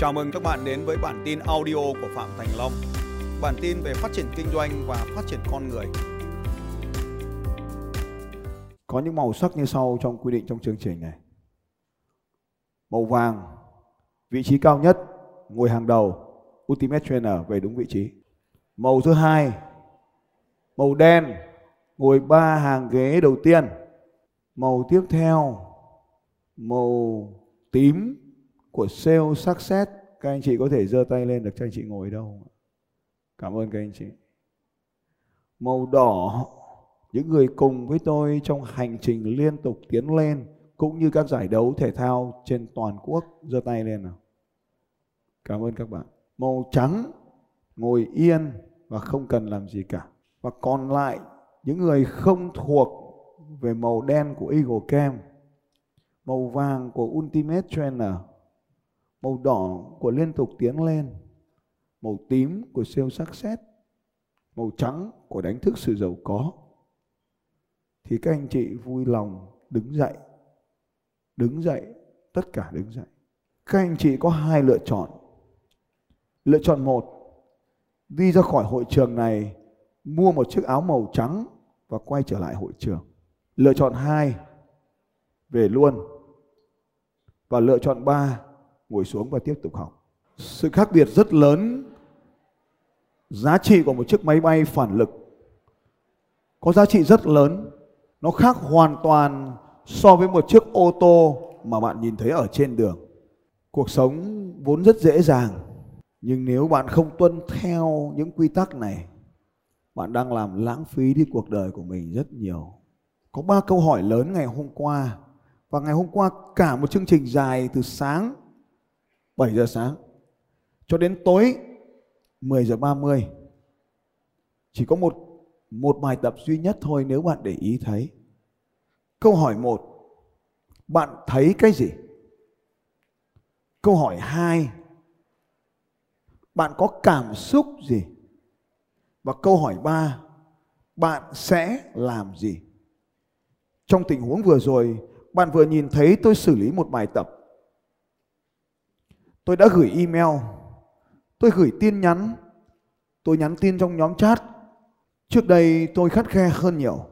Chào mừng các bạn đến với bản tin audio của Phạm Thành Long. Bản tin về phát triển kinh doanh và phát triển con người. Có những màu sắc như sau trong quy định trong chương trình này. Màu vàng, vị trí cao nhất, ngồi hàng đầu, Ultimate Trainer về đúng vị trí. Màu thứ hai, màu đen, ngồi ba hàng ghế đầu tiên. Màu tiếp theo, màu tím của sale success. Các anh chị có thể giơ tay lên được cho anh chị ngồi đâu. Cảm ơn các anh chị. Màu đỏ, những người cùng với tôi trong hành trình liên tục tiến lên cũng như các giải đấu thể thao trên toàn quốc giơ tay lên nào. Cảm ơn các bạn. Màu trắng, ngồi yên và không cần làm gì cả. Và còn lại những người không thuộc về màu đen của Eagle Cam, màu vàng của Ultimate Trainer, màu đỏ của liên tục tiến lên, màu tím của siêu sắc xét, màu trắng của đánh thức sự giàu có. Thì các anh chị vui lòng đứng dậy, đứng dậy, tất cả đứng dậy. Các anh chị có hai lựa chọn. Lựa chọn một, đi ra khỏi hội trường này, mua một chiếc áo màu trắng và quay trở lại hội trường. Lựa chọn hai, về luôn. Và lựa chọn ba, ngồi xuống và tiếp tục học. Sự khác biệt rất lớn giá trị của một chiếc máy bay phản lực có giá trị rất lớn. Nó khác hoàn toàn so với một chiếc ô tô mà bạn nhìn thấy ở trên đường. Cuộc sống vốn rất dễ dàng, nhưng nếu bạn không tuân theo những quy tắc này, bạn đang làm lãng phí đi cuộc đời của mình rất nhiều. Có ba câu hỏi lớn ngày hôm qua và ngày hôm qua cả một chương trình dài từ sáng 7 giờ sáng cho đến tối 10 giờ 30. Chỉ có một một bài tập duy nhất thôi nếu bạn để ý thấy. Câu hỏi 1. Bạn thấy cái gì? Câu hỏi 2. Bạn có cảm xúc gì? Và câu hỏi 3. Bạn sẽ làm gì? Trong tình huống vừa rồi, bạn vừa nhìn thấy tôi xử lý một bài tập Tôi đã gửi email, tôi gửi tin nhắn, tôi nhắn tin trong nhóm chat. Trước đây tôi khắt khe hơn nhiều.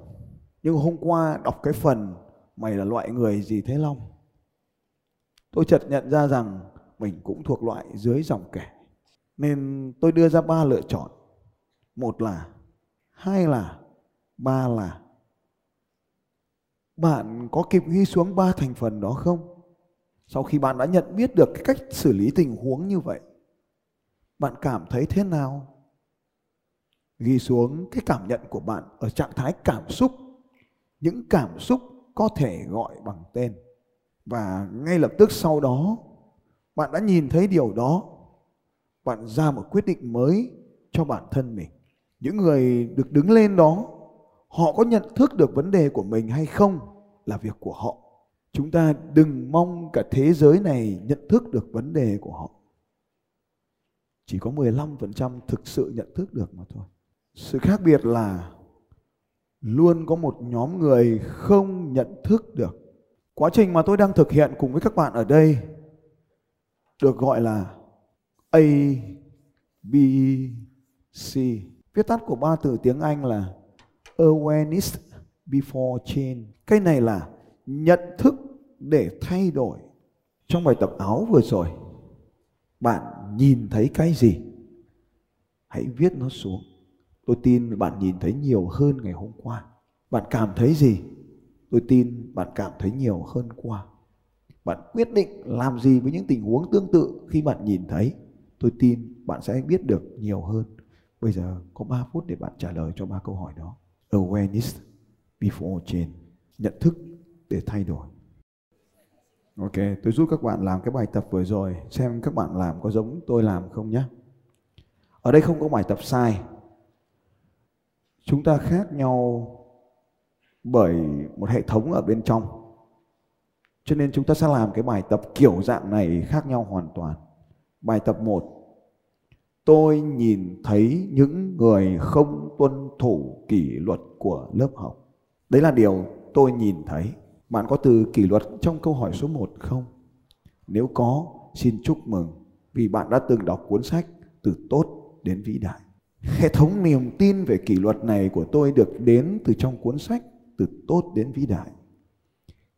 Nhưng hôm qua đọc cái phần mày là loại người gì thế Long? Tôi chợt nhận ra rằng mình cũng thuộc loại dưới dòng kẻ. Nên tôi đưa ra ba lựa chọn. Một là, hai là, ba là. Bạn có kịp ghi xuống ba thành phần đó không? Sau khi bạn đã nhận biết được cái cách xử lý tình huống như vậy, bạn cảm thấy thế nào? Ghi xuống cái cảm nhận của bạn ở trạng thái cảm xúc. Những cảm xúc có thể gọi bằng tên. Và ngay lập tức sau đó, bạn đã nhìn thấy điều đó. Bạn ra một quyết định mới cho bản thân mình. Những người được đứng lên đó, họ có nhận thức được vấn đề của mình hay không là việc của họ Chúng ta đừng mong cả thế giới này nhận thức được vấn đề của họ. Chỉ có 15% thực sự nhận thức được mà thôi. Sự khác biệt là luôn có một nhóm người không nhận thức được. Quá trình mà tôi đang thực hiện cùng với các bạn ở đây được gọi là A, B, C. Viết tắt của ba từ tiếng Anh là Awareness Before Change. Cái này là nhận thức để thay đổi. Trong bài tập áo vừa rồi, bạn nhìn thấy cái gì? Hãy viết nó xuống. Tôi tin bạn nhìn thấy nhiều hơn ngày hôm qua. Bạn cảm thấy gì? Tôi tin bạn cảm thấy nhiều hơn qua. Bạn quyết định làm gì với những tình huống tương tự khi bạn nhìn thấy. Tôi tin bạn sẽ biết được nhiều hơn. Bây giờ có 3 phút để bạn trả lời cho ba câu hỏi đó. Awareness before change. Nhận thức để thay đổi. Ok, tôi giúp các bạn làm cái bài tập vừa rồi, xem các bạn làm có giống tôi làm không nhé. Ở đây không có bài tập sai. Chúng ta khác nhau bởi một hệ thống ở bên trong. Cho nên chúng ta sẽ làm cái bài tập kiểu dạng này khác nhau hoàn toàn. Bài tập 1. Tôi nhìn thấy những người không tuân thủ kỷ luật của lớp học. Đấy là điều tôi nhìn thấy. Bạn có từ kỷ luật trong câu hỏi số 1 không? Nếu có, xin chúc mừng vì bạn đã từng đọc cuốn sách từ tốt đến vĩ đại. Hệ thống niềm tin về kỷ luật này của tôi được đến từ trong cuốn sách từ tốt đến vĩ đại.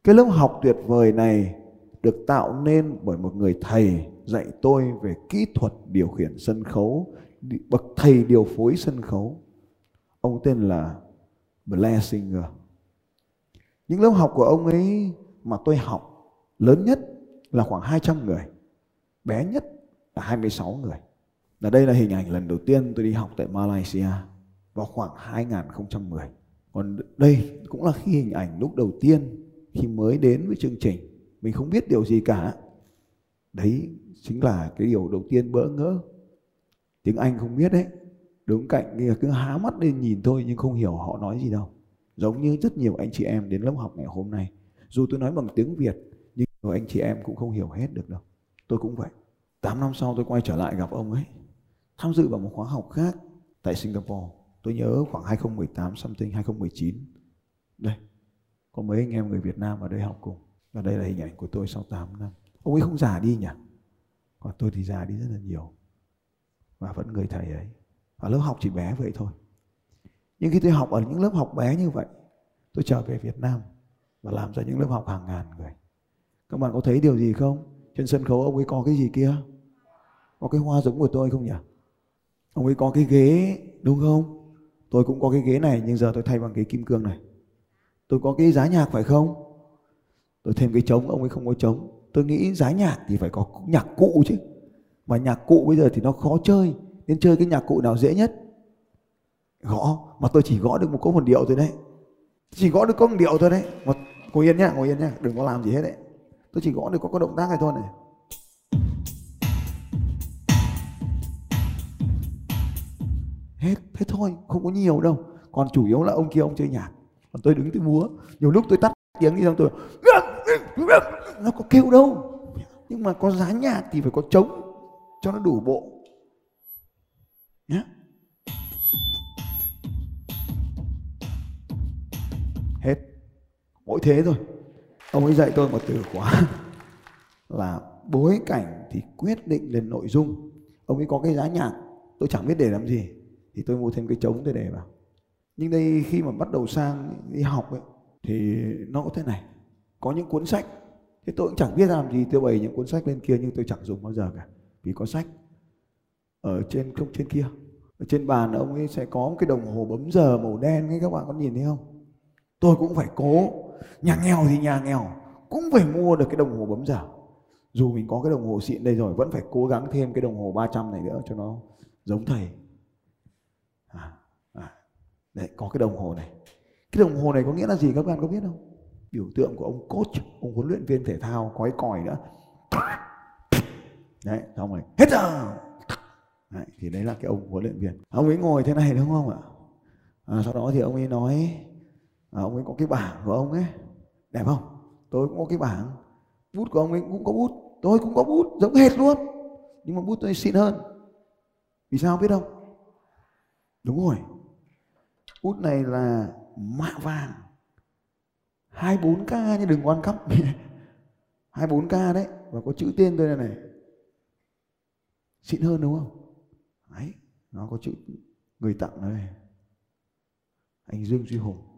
Cái lớp học tuyệt vời này được tạo nên bởi một người thầy dạy tôi về kỹ thuật điều khiển sân khấu, bậc thầy điều phối sân khấu. Ông tên là Blair Singer. Những lớp học của ông ấy mà tôi học lớn nhất là khoảng 200 người, bé nhất là 26 người. Và đây là hình ảnh lần đầu tiên tôi đi học tại Malaysia vào khoảng 2010. Còn đây cũng là khi hình ảnh lúc đầu tiên khi mới đến với chương trình. Mình không biết điều gì cả. Đấy chính là cái điều đầu tiên bỡ ngỡ. Tiếng Anh không biết đấy. Đứng cạnh kia cứ há mắt lên nhìn thôi nhưng không hiểu họ nói gì đâu. Giống như rất nhiều anh chị em đến lớp học ngày hôm nay. Dù tôi nói bằng tiếng Việt, nhưng nhiều anh chị em cũng không hiểu hết được đâu. Tôi cũng vậy. 8 năm sau tôi quay trở lại gặp ông ấy. Tham dự vào một khóa học khác tại Singapore. Tôi nhớ khoảng 2018 something 2019. Đây. Có mấy anh em người Việt Nam ở đây học cùng. Và đây là hình ảnh của tôi sau 8 năm. Ông ấy không già đi nhỉ? Còn tôi thì già đi rất là nhiều. Và vẫn người thầy ấy. Và lớp học chỉ bé vậy thôi. Nhưng khi tôi học ở những lớp học bé như vậy, tôi trở về Việt Nam và làm ra những lớp học hàng ngàn người. Các bạn có thấy điều gì không? Trên sân khấu ông ấy có cái gì kia? Có cái hoa giống của tôi không nhỉ? Ông ấy có cái ghế đúng không? Tôi cũng có cái ghế này nhưng giờ tôi thay bằng cái kim cương này. Tôi có cái giá nhạc phải không? Tôi thêm cái trống, ông ấy không có trống. Tôi nghĩ giá nhạc thì phải có nhạc cụ chứ. Mà nhạc cụ bây giờ thì nó khó chơi. Nên chơi cái nhạc cụ nào dễ nhất? Gõ. Mà tôi chỉ gõ được một có một điệu thôi đấy. Chỉ gõ được có một điệu thôi đấy. mà ngồi yên nhá, ngồi yên nhá. Đừng có làm gì hết đấy. Tôi chỉ gõ được có cái động tác này thôi này. Hết, thế thôi, không có nhiều đâu. Còn chủ yếu là ông kia ông chơi nhạc. Còn tôi đứng tôi múa. Nhiều lúc tôi tắt tiếng đi xong tôi nó có kêu đâu. Nhưng mà có giá nhạc thì phải có trống cho nó đủ bộ. Nhé. Hết. Mỗi thế thôi. Ông ấy dạy tôi một từ khóa là bối cảnh thì quyết định lên nội dung. Ông ấy có cái giá nhạc, tôi chẳng biết để làm gì. Thì tôi mua thêm cái trống tôi để vào. Nhưng đây khi mà bắt đầu sang đi học ấy, thì nó có thế này. Có những cuốn sách, thế tôi cũng chẳng biết làm gì tôi bày những cuốn sách lên kia nhưng tôi chẳng dùng bao giờ cả. Vì có sách ở trên không trên kia. Ở trên bàn ông ấy sẽ có một cái đồng hồ bấm giờ màu đen ấy các bạn có nhìn thấy không? Tôi cũng phải cố. Nhà nghèo thì nhà nghèo cũng phải mua được cái đồng hồ bấm giờ. Dù mình có cái đồng hồ xịn đây rồi vẫn phải cố gắng thêm cái đồng hồ 300 này nữa cho nó giống thầy. À, à, đấy có cái đồng hồ này. Cái đồng hồ này có nghĩa là gì các bạn có biết không? Biểu tượng của ông coach ông huấn luyện viên thể thao có cái còi nữa. Đấy xong rồi hết giờ. Đấy, thì đấy là cái ông huấn luyện viên. Ông ấy ngồi thế này đúng không ạ? À, sau đó thì ông ấy nói à, ông ấy có cái bảng của ông ấy. Đẹp không? Tôi cũng có cái bảng. Bút của ông ấy cũng có bút. Tôi cũng có bút giống hệt luôn. Nhưng mà bút tôi xịn hơn. Vì sao biết không? Đúng rồi. Bút này là mạ vàng. 24k nhưng đừng quan cấp. 24k đấy. Và có chữ tên tôi này này. Xịn hơn đúng không? Đấy nó có chữ người tặng đây. Anh Dương Duy Hùng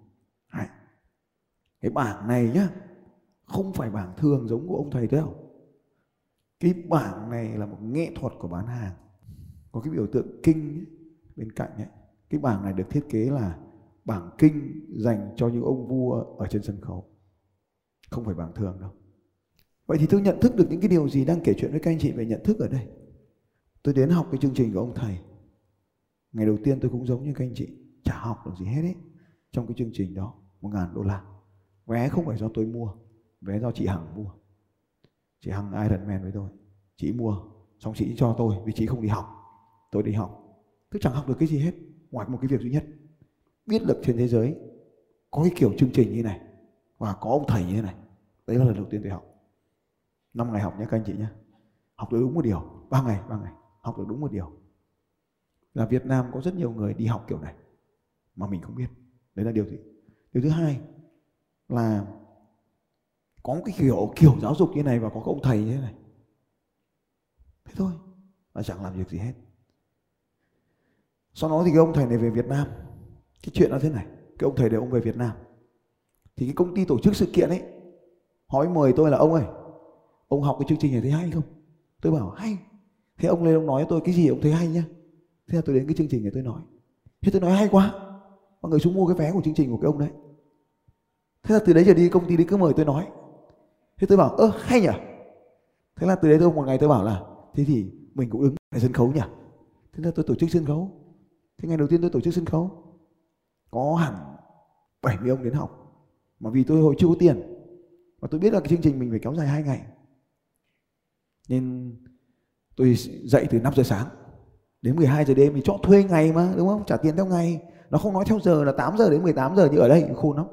đấy. cái bảng này nhá không phải bảng thường giống của ông thầy thế đâu. Cái bảng này là một nghệ thuật của bán hàng. Có cái biểu tượng kinh ấy, bên cạnh ấy. cái bảng này được thiết kế là bảng kinh dành cho những ông vua ở trên sân khấu. Không phải bảng thường đâu. Vậy thì tôi nhận thức được những cái điều gì đang kể chuyện với các anh chị về nhận thức ở đây? Tôi đến học cái chương trình của ông thầy. Ngày đầu tiên tôi cũng giống như các anh chị chả học được gì hết ấy trong cái chương trình đó một ngàn đô la. Vé không phải do tôi mua, vé do chị Hằng mua. Chị Hằng Iron Man với tôi. Chị mua, xong chị cho tôi vì chị không đi học. Tôi đi học. Tôi chẳng học được cái gì hết, ngoài một cái việc duy nhất. Biết được trên thế giới có cái kiểu chương trình như này, và có ông thầy như thế này. Đấy là lần đầu tiên tôi học. Năm ngày học nhé các anh chị nhé học được đúng một điều. Ba ngày ba ngày. Học được đúng một điều. Là Việt Nam có rất nhiều người đi học kiểu này, mà mình không biết. Đấy là điều gì? Điều thứ hai là có một cái kiểu kiểu giáo dục như này và có cái ông thầy như thế này. Thế thôi và chẳng làm việc gì hết. Sau đó thì cái ông thầy này về Việt Nam. Cái chuyện là thế này, cái ông thầy này ông về Việt Nam. Thì cái công ty tổ chức sự kiện ấy hỏi mời tôi là ông ơi, ông học cái chương trình này thấy hay không? Tôi bảo, hay. Thế ông lên ông nói với tôi, cái gì ông thấy hay nhá? Thế là tôi đến cái chương trình này tôi nói. Thế tôi nói hay quá mọi người xuống mua cái vé của chương trình của cái ông đấy. Thế là từ đấy trở đi, công ty đi cứ mời tôi nói. Thế tôi bảo, ơ, hay nhỉ. Thế là từ đấy tôi, một ngày tôi bảo là, thế thì mình cũng ứng lại sân khấu nhỉ. Thế là tôi tổ chức sân khấu. Thế ngày đầu tiên tôi tổ chức sân khấu. Có hẳn 70 ông đến học. Mà vì tôi hồi chưa có tiền. Và tôi biết là cái chương trình mình phải kéo dài hai ngày. Nên tôi dậy từ 5 giờ sáng đến 12 giờ đêm thì chọn thuê ngày mà, đúng không? Trả tiền theo ngày nó không nói theo giờ, là 8 giờ đến 18 giờ như ở đây khôn lắm.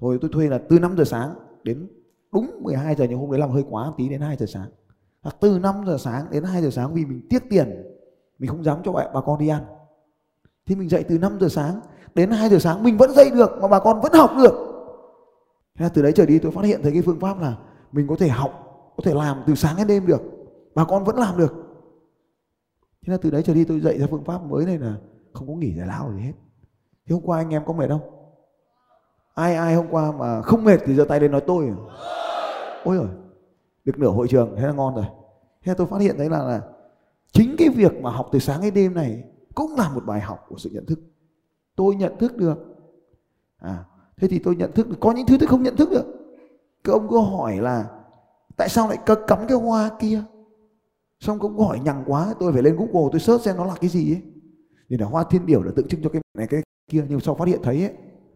Thôi, tôi thuê là từ 5 giờ sáng đến đúng 12 giờ, nhưng hôm đấy làm hơi quá một tí, đến 2 giờ sáng. Hoặc từ 5 giờ sáng đến 2 giờ sáng vì mình tiếc tiền, mình không dám cho bà con đi ăn. Thì mình dậy từ 5 giờ sáng đến 2 giờ sáng, mình vẫn dậy được, mà bà con vẫn học được. Thế là từ đấy trở đi tôi phát hiện thấy cái phương pháp là mình có thể học, có thể làm từ sáng đến đêm được. Bà con vẫn làm được. Thế là từ đấy trở đi tôi dạy ra phương pháp mới này là không có nghỉ giải lao gì hết. Thế hôm qua anh em có mệt không? Ai ai hôm qua mà không mệt thì giơ tay lên nói tôi à? ôi rồi được nửa hội trường thế là ngon rồi. Thế là tôi phát hiện thấy là, là chính cái việc mà học từ sáng đến đêm này cũng là một bài học của sự nhận thức. Tôi nhận thức được. À thế thì tôi nhận thức được có những thứ tôi không nhận thức được. Cái ông cứ hỏi là tại sao lại cắm cái hoa kia? Xong cũng hỏi nhằng quá tôi phải lên google tôi search xem nó là cái gì ấy thì là hoa thiên điểu là tượng trưng cho cái này cái kia. Nhưng sau phát hiện thấy ấy,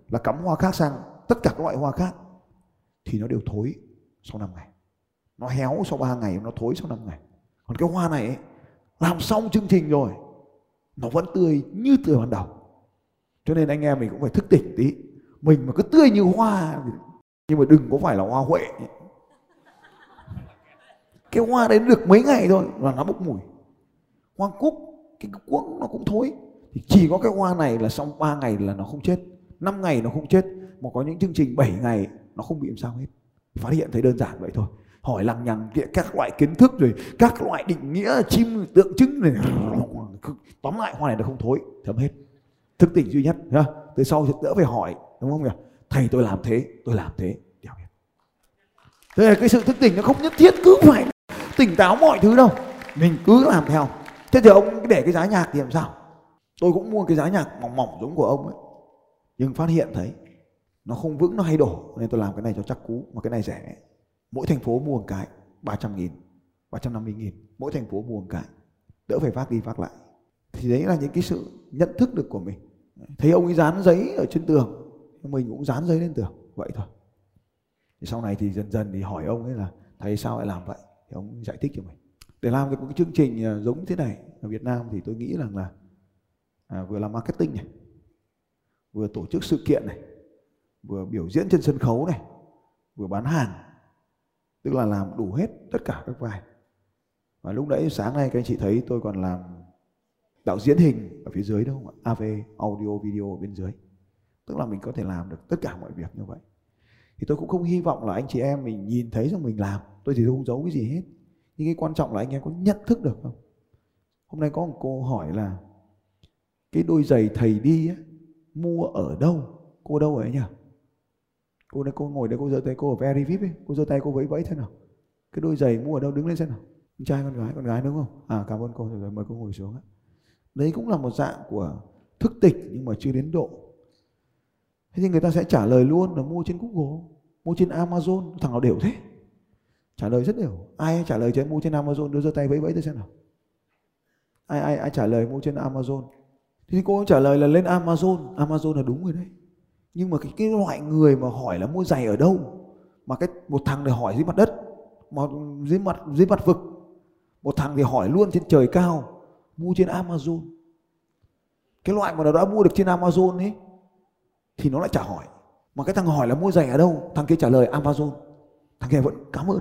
là cắm hoa khác sang tất cả các loại hoa khác thì nó đều thối sau 5 ngày. Nó héo sau 3 ngày nó thối sau 5 ngày. Còn cái hoa này ấy, làm xong chương trình rồi nó vẫn tươi như tươi ban đầu. Cho nên anh em mình cũng phải thức tỉnh tí. Mình mà cứ tươi như hoa nhưng mà đừng có phải là hoa huệ. Cái hoa đấy được mấy ngày thôi là nó bốc mùi. Hoa cúc cái cuống nó cũng thối thì chỉ có cái hoa này là xong 3 ngày là nó không chết 5 ngày nó không chết, mà có những chương trình 7 ngày nó không bị làm sao hết. Phát hiện thấy đơn giản vậy thôi. Hỏi lằng nhằng các loại kiến thức rồi, các loại định nghĩa, chim, tượng trưng này tóm lại, hoa này nó không thối thấm hết. Thức tỉnh duy nhất, nhá. Từ sau đỡ phải hỏi, đúng không nhỉ? Thầy, tôi làm thế, tôi làm thế thế là cái sự thức tỉnh nó không nhất thiết cứ phải tỉnh táo mọi thứ đâu. Mình cứ làm theo. Thế thì ông để cái giá nhạc thì làm sao? Tôi cũng mua cái giá nhạc mỏng mỏng giống của ông ấy. Nhưng phát hiện thấy nó không vững, nó hay đổ. Nên tôi làm cái này cho chắc cú, mà cái này rẻ. Mỗi thành phố mua một cái 300 nghìn 350 nghìn. Mỗi thành phố mua một cái, đỡ phải vác đi vác lại. Thì đấy là những cái sự nhận thức được của mình. Thấy ông ấy dán giấy ở trên tường, mình cũng dán giấy lên tường, vậy thôi. Thì sau này thì dần dần thì hỏi ông ấy là, thầy sao lại làm vậy? Thì ông giải thích cho mình. Để làm được một cái chương trình à, giống thế này ở Việt Nam thì tôi nghĩ rằng là à, vừa làm marketing này vừa tổ chức sự kiện này vừa biểu diễn trên sân khấu này vừa bán hàng tức là làm đủ hết tất cả các vai. Và lúc nãy sáng nay các anh chị thấy tôi còn làm đạo diễn hình ở phía dưới đâu không ạ? AV audio video ở bên dưới. Tức là mình có thể làm được tất cả mọi việc như vậy. Thì tôi cũng không hy vọng là anh chị em mình nhìn thấy rằng mình làm. Tôi thì tôi không giấu cái gì hết. Nhưng cái quan trọng là anh em có nhận thức được không? Hôm nay có một cô hỏi là cái đôi giày thầy đi á, mua ở đâu cô đâu ấy nhỉ? Cô đây cô ngồi đây cô giơ tay cô ở very vip ấy cô giơ tay cô vẫy vẫy thế nào. Cái đôi giày mua ở đâu đứng lên xem nào. Con trai con gái con gái đúng không? À cảm ơn cô rồi mời cô ngồi xuống đấy cũng là một dạng của thức tịch nhưng mà chưa đến độ. Thế thì người ta sẽ trả lời luôn là mua trên google mua trên amazon thằng nào đều thế. Trả lời rất đều. Ai trả lời cho em mua trên amazon đưa giơ tay vẫy vẫy tôi xem nào. Ai ai ai trả lời mua trên amazon? Thì cô trả lời là lên amazon. Amazon là đúng rồi đấy. Nhưng mà cái, cái loại người mà hỏi là mua giày ở đâu? Mà cái một thằng để hỏi dưới mặt đất mà dưới mặt dưới mặt vực. Một thằng thì hỏi luôn trên trời cao mua trên amazon. Cái loại mà nó đã mua được trên amazon ấy thì nó lại trả hỏi. Mà cái thằng hỏi là mua giày ở đâu thằng kia trả lời amazon. Thằng kia vẫn cảm ơn.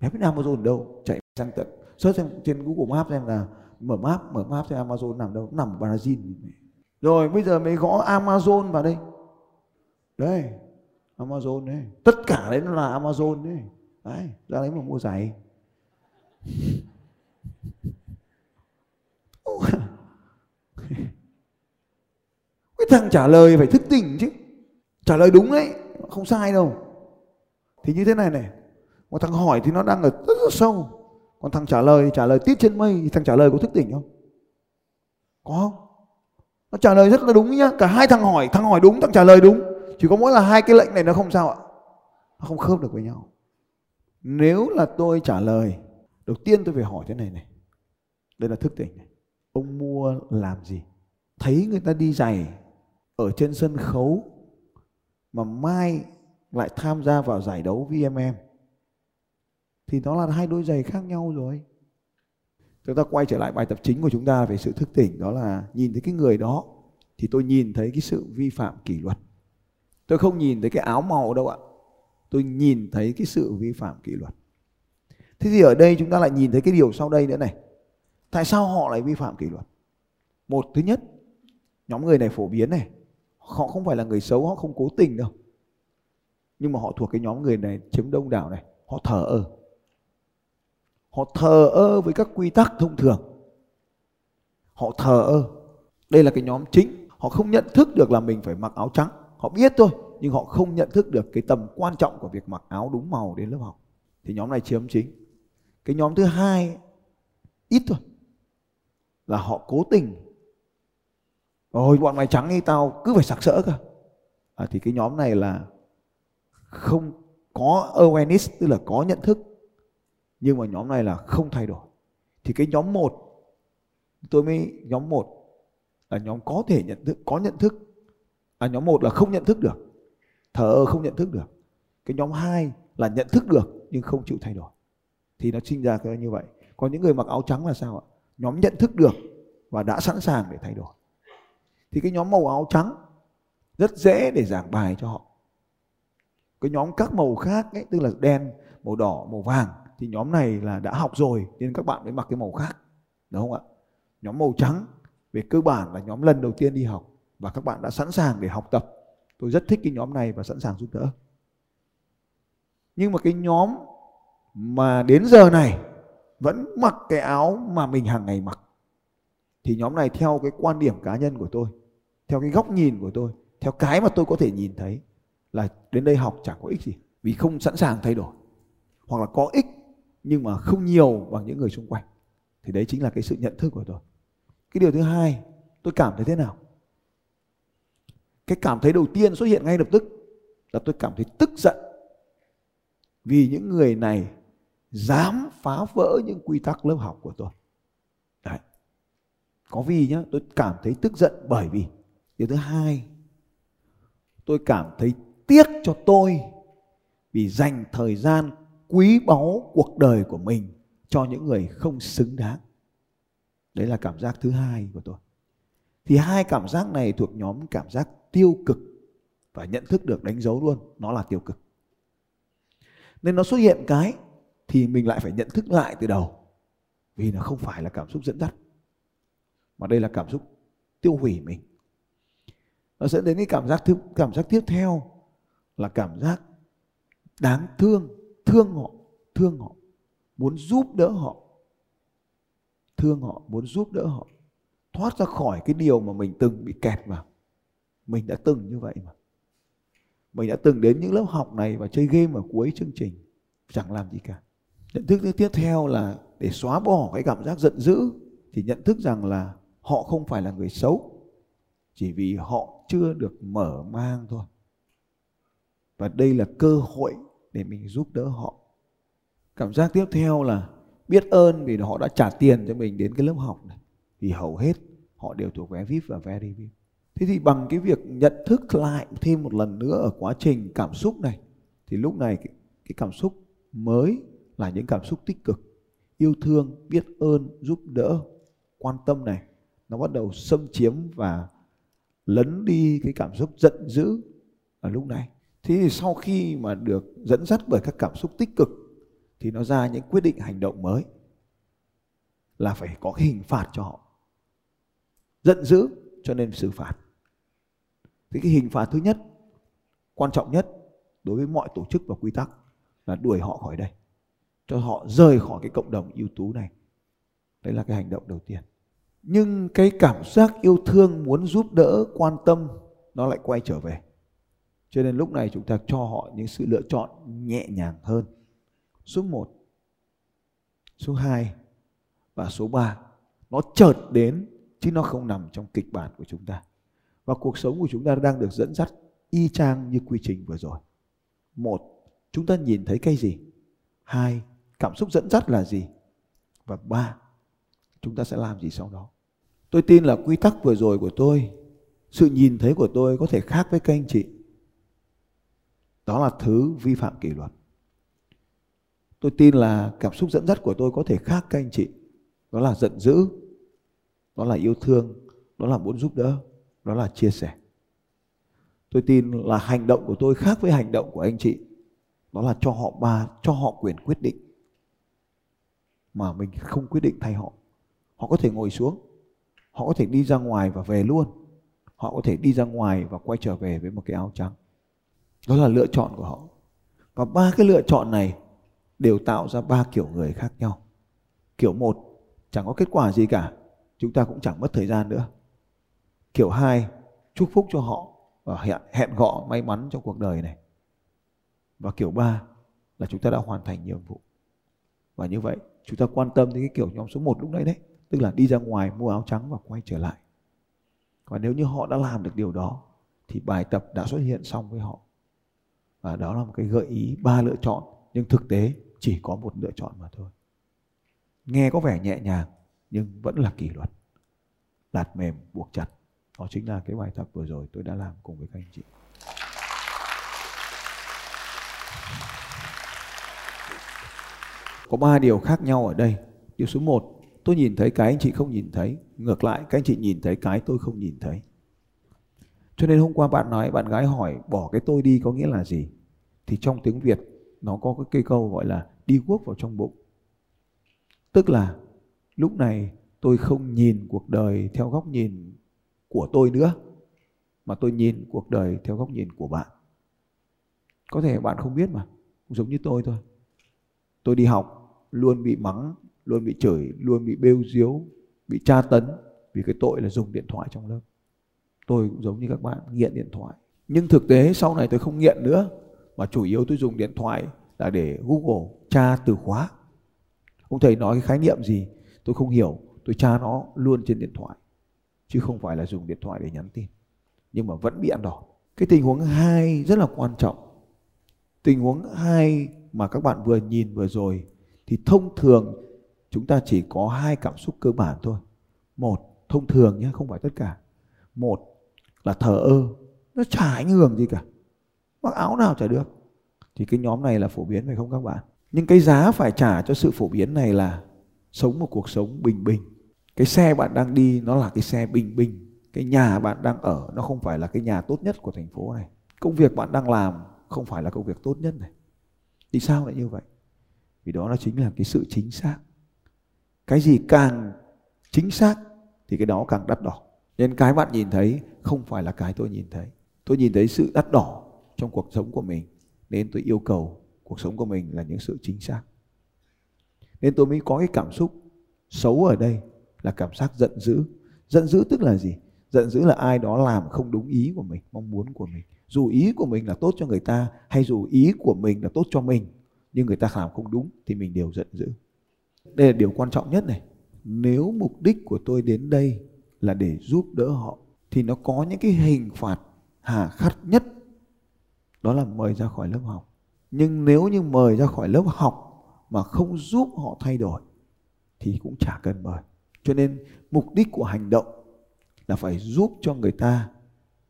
Mẹ biết Amazon ở đâu? Chạy sang tận search xem trên Google Maps xem là mở map mở map thì Amazon nằm đâu? Nằm ở Brazil. Rồi bây giờ mới gõ Amazon vào đây. Đây Amazon đấy tất cả đấy nó là Amazon đấy đấy ra đấy mà mua giày. Cái thằng trả lời phải thức tỉnh chứ. Trả lời đúng đấy không sai đâu. Thì như thế này này. Một thằng hỏi thì nó đang ở rất, rất sâu còn thằng trả lời trả lời tít trên mây thì thằng trả lời có thức tỉnh không? Có. Không nó trả lời rất là đúng nhá. Cả hai thằng hỏi thằng hỏi đúng, thằng trả lời đúng. Chỉ có mỗi là hai cái lệnh này nó không sao ạ. Nó không khớp được với nhau. Nếu là tôi trả lời, đầu tiên tôi phải hỏi thế này này. Đây là thức tỉnh này. Ông mua làm gì? Thấy người ta đi giày ở trên sân khấu mà mai lại tham gia vào giải đấu VMM thì nó là hai đôi giày khác nhau rồi. Chúng ta quay trở lại bài tập chính của chúng ta về sự thức tỉnh, đó là nhìn thấy cái người đó, thì tôi nhìn thấy cái sự vi phạm kỷ luật. Tôi không nhìn thấy cái áo màu đâu ạ. Tôi nhìn thấy cái sự vi phạm kỷ luật. Thế thì ở đây chúng ta lại nhìn thấy cái điều sau đây nữa này. Tại sao họ lại vi phạm kỷ luật? Một, thứ nhất, nhóm người này phổ biến này. Họ không phải là người xấu, họ không cố tình đâu. Nhưng mà họ thuộc cái nhóm người này, chiếm đông đảo này. Họ thờ ơ họ thờ ơ với các quy tắc thông thường. Họ thờ ơ. Đây là cái nhóm chính. Họ không nhận thức được là mình phải mặc áo trắng. Họ biết thôi nhưng họ không nhận thức được cái tầm quan trọng của việc mặc áo đúng màu đến lớp học. Thì nhóm này chiếm chính. Cái nhóm thứ hai ít thôi là họ cố tình. Ôi bọn mày trắng như tao cứ phải sặc sỡ cơ. À, thì cái nhóm này là không có awareness tức là có nhận thức nhưng mà nhóm này là không thay đổi. Thì cái nhóm một tôi mới nhóm một là nhóm có thể nhận thức có nhận thức. À nhóm một là không nhận thức được. Thờ ơ không nhận thức được. Cái nhóm hai là nhận thức được nhưng không chịu thay đổi. Thì nó sinh ra cái như vậy. Còn những người mặc áo trắng là sao ạ? Nhóm nhận thức được và đã sẵn sàng để thay đổi. Thì cái nhóm màu áo trắng rất dễ để giảng bài cho họ. Cái nhóm các màu khác ấy, tức là đen màu đỏ màu vàng thì nhóm này là đã học rồi, nên các bạn mới mặc cái màu khác, đúng không ạ? Nhóm màu trắng, về cơ bản là nhóm lần đầu tiên đi học, và các bạn đã sẵn sàng để học tập. Tôi rất thích cái nhóm này và sẵn sàng giúp đỡ. Nhưng mà cái nhóm mà đến giờ này vẫn mặc cái áo mà mình hàng ngày mặc. Thì nhóm này theo cái quan điểm cá nhân của tôi, theo cái góc nhìn của tôi, theo cái mà tôi có thể nhìn thấy là đến đây học chẳng có ích gì, vì không sẵn sàng thay đổi. Hoặc là có ích nhưng mà không nhiều bằng những người xung quanh. Thì đấy chính là cái sự nhận thức của tôi. Cái điều thứ hai, tôi cảm thấy thế nào? Cái cảm thấy đầu tiên xuất hiện ngay lập tức là tôi cảm thấy tức giận vì những người này dám phá vỡ những quy tắc lớp học của tôi. Đấy. Có vì nhá, tôi cảm thấy tức giận bởi vì điều thứ hai, tôi cảm thấy tiếc cho tôi vì dành thời gian quý báu cuộc đời của mình cho những người không xứng đáng. Đấy là cảm giác thứ hai của tôi. Thì hai cảm giác này thuộc nhóm cảm giác tiêu cực và nhận thức được đánh dấu luôn, nó là tiêu cực. Nên nó xuất hiện cái thì mình lại phải nhận thức lại từ đầu. Vì nó không phải là cảm xúc dẫn dắt. Mà đây là cảm xúc tiêu hủy mình. Nó dẫn đến cái cảm giác thứ cảm giác tiếp theo là cảm giác đáng thương thương họ thương họ, muốn giúp đỡ họ. Thương họ, muốn giúp đỡ họ. Thoát ra khỏi cái điều mà mình từng bị kẹt vào. Mình đã từng như vậy mà. Mình đã từng đến những lớp học này và chơi game ở cuối chương trình, chẳng làm gì cả. Nhận thức tiếp theo là để xóa bỏ cái cảm giác giận dữ thì nhận thức rằng là họ không phải là người xấu, chỉ vì họ chưa được mở mang thôi. Và đây là cơ hội để mình giúp đỡ họ. Cảm giác tiếp theo là biết ơn vì họ đã trả tiền cho mình đến cái lớp học này. Vì hầu hết họ đều thuộc vé vip và very vip. Thế thì bằng cái việc nhận thức lại thêm một lần nữa ở quá trình cảm xúc này thì lúc này cái, cái cảm xúc mới là những cảm xúc tích cực. Yêu thương biết ơn giúp đỡ quan tâm này nó bắt đầu xâm chiếm và lấn đi cái cảm xúc giận dữ ở lúc này. Thế thì sau khi mà được dẫn dắt bởi các cảm xúc tích cực thì nó ra những quyết định hành động mới là phải có hình phạt cho họ. Giận dữ cho nên xử phạt. Thì cái hình phạt thứ nhất, quan trọng nhất đối với mọi tổ chức và quy tắc là đuổi họ khỏi đây. Cho họ rời khỏi cái cộng đồng ưu tú này. Đấy là cái hành động đầu tiên. nhưng cái cảm giác yêu thương muốn giúp đỡ quan tâm nó lại quay trở về cho nên lúc này chúng ta cho họ những sự lựa chọn nhẹ nhàng hơn. Số 1 số 2 và số 3 nó chợt đến chứ nó không nằm trong kịch bản của chúng ta. Và cuộc sống của chúng ta đang được dẫn dắt y chang như quy trình vừa rồi. Một, chúng ta nhìn thấy cái gì? Hai, cảm xúc dẫn dắt là gì? Và ba, chúng ta sẽ làm gì sau đó? Tôi tin là quy tắc vừa rồi của tôi, sự nhìn thấy của tôi có thể khác với các anh chị đó là thứ vi phạm kỷ luật. Tôi tin là cảm xúc dẫn dắt của tôi có thể khác các anh chị. Đó là giận dữ, đó là yêu thương, đó là muốn giúp đỡ, đó là chia sẻ. Tôi tin là hành động của tôi khác với hành động của anh chị. Đó là cho họ ba, cho họ quyền quyết định. Mà mình không quyết định thay họ. Họ có thể ngồi xuống, họ có thể đi ra ngoài và về luôn. Họ có thể đi ra ngoài và quay trở về với một cái áo trắng đó là lựa chọn của họ. Và ba cái lựa chọn này đều tạo ra ba kiểu người khác nhau. Kiểu một chẳng có kết quả gì cả chúng ta cũng chẳng mất thời gian nữa. Kiểu hai chúc phúc cho họ và hẹn, hẹn gọ may mắn trong cuộc đời này. Và kiểu ba là chúng ta đã hoàn thành nhiệm vụ. Và như vậy chúng ta quan tâm đến cái kiểu nhóm số 1 lúc nãy đấy tức là đi ra ngoài mua áo trắng và quay trở lại. Và nếu như họ đã làm được điều đó thì bài tập đã xuất hiện xong với họ và đó là một cái gợi ý ba lựa chọn, nhưng thực tế chỉ có một lựa chọn mà thôi. Nghe có vẻ nhẹ nhàng, nhưng vẫn là kỷ luật. Đạt mềm, buộc chặt. Đó chính là cái bài tập vừa rồi tôi đã làm cùng với các anh chị. Có ba điều khác nhau ở đây. Điều số 1 tôi nhìn thấy cái anh chị không nhìn thấy. Ngược lại các anh chị nhìn thấy cái tôi không nhìn thấy. Cho nên hôm qua bạn nói, bạn gái hỏi, bỏ cái tôi đi có nghĩa là gì? Thì trong tiếng việt, nó có cái cây câu gọi là đi guốc vào trong bụng. Tức là, lúc này tôi không nhìn cuộc đời theo góc nhìn của tôi nữa, mà tôi nhìn cuộc đời theo góc nhìn của bạn. Có thể bạn không biết mà cũng giống như tôi thôi. Tôi đi học, luôn bị mắng, luôn bị chửi, luôn bị bêu diếu, bị tra tấn vì cái tội là dùng điện thoại trong lớp. Tôi cũng giống như các bạn, nghiện điện thoại. Nhưng thực tế sau này tôi không nghiện nữa mà chủ yếu tôi dùng điện thoại là để google tra từ khóa. Ông thầy nói cái khái niệm gì, tôi không hiểu. Tôi tra nó luôn trên điện thoại, chứ không phải là dùng điện thoại để nhắn tin. Nhưng mà vẫn bị ăn đỏ cái tình huống hai rất là quan trọng. Tình huống hai mà các bạn vừa nhìn vừa rồi, thì thông thường chúng ta chỉ có hai cảm xúc cơ bản thôi. Một, thông thường nhé, không phải tất cả. Một là thờ ơ, nó chả ảnh hưởng gì cả mặc áo nào chả được. Thì cái nhóm này là phổ biến phải không các bạn? Nhưng cái giá phải trả cho sự phổ biến này là sống một cuộc sống bình bình. Cái xe bạn đang đi nó là cái xe bình bình. Cái nhà bạn đang ở nó không phải là cái nhà tốt nhất của thành phố này. Công việc bạn đang làm không phải là công việc tốt nhất này. Thì sao lại như vậy? Vì đó là chính là cái sự chính xác. Cái gì càng chính xác thì cái đó càng đắt đỏ. Nên cái bạn nhìn thấy không phải là cái tôi nhìn thấy. Tôi nhìn thấy sự đắt đỏ trong cuộc sống của mình, nên tôi yêu cầu cuộc sống của mình là những sự chính xác. Nên tôi mới có cái cảm xúc xấu ở đây là cảm giác giận dữ. Giận dữ tức là gì? Giận dữ là ai đó làm không đúng ý của mình, mong muốn của mình. Dù ý của mình là tốt cho người ta hay dù ý của mình là tốt cho mình, nhưng người ta làm không đúng thì mình đều giận dữ. Đây là điều quan trọng nhất này. Nếu mục đích của tôi đến đây là để giúp đỡ họ, thì nó có những cái hình phạt hà khắc nhất đó là mời ra khỏi lớp học. Nhưng nếu như mời ra khỏi lớp học mà không giúp họ thay đổi, thì cũng chả cần mời. Cho nên mục đích của hành động là phải giúp cho người ta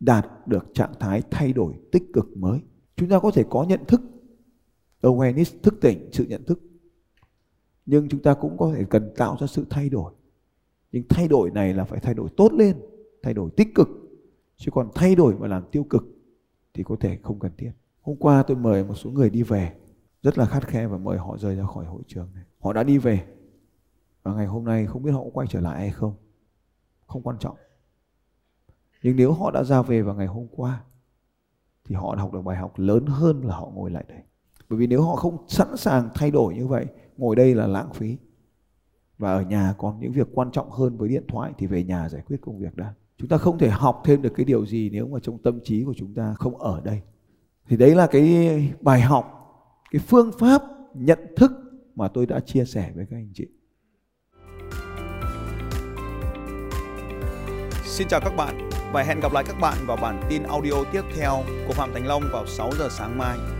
đạt được trạng thái thay đổi tích cực mới. Chúng ta có thể có nhận thức, awareness, thức tỉnh, sự nhận thức. Nhưng chúng ta cũng có thể cần tạo ra sự thay đổi. Nhưng thay đổi này là phải thay đổi tốt lên, thay đổi tích cực. Chứ còn thay đổi mà làm tiêu cực thì có thể không cần thiết. Hôm qua tôi mời một số người đi về, rất là khát khe và mời họ rời ra khỏi hội trường này. Họ đã đi về và ngày hôm nay không biết họ có quay trở lại hay không. Không quan trọng. Nhưng nếu họ đã ra về vào ngày hôm qua, thì họ đã học được bài học lớn hơn là họ ngồi lại đây. Bởi vì nếu họ không sẵn sàng thay đổi như vậy, ngồi đây là lãng phí. Và ở nhà còn những việc quan trọng hơn với điện thoại thì về nhà giải quyết công việc đã chúng ta không thể học thêm được cái điều gì nếu mà trong tâm trí của chúng ta không ở đây thì đấy là cái bài học, cái phương pháp nhận thức mà tôi đã chia sẻ với các anh chị Xin chào các bạn và hẹn gặp lại các bạn vào bản tin audio tiếp theo của Phạm Thành Long vào 6 giờ sáng mai.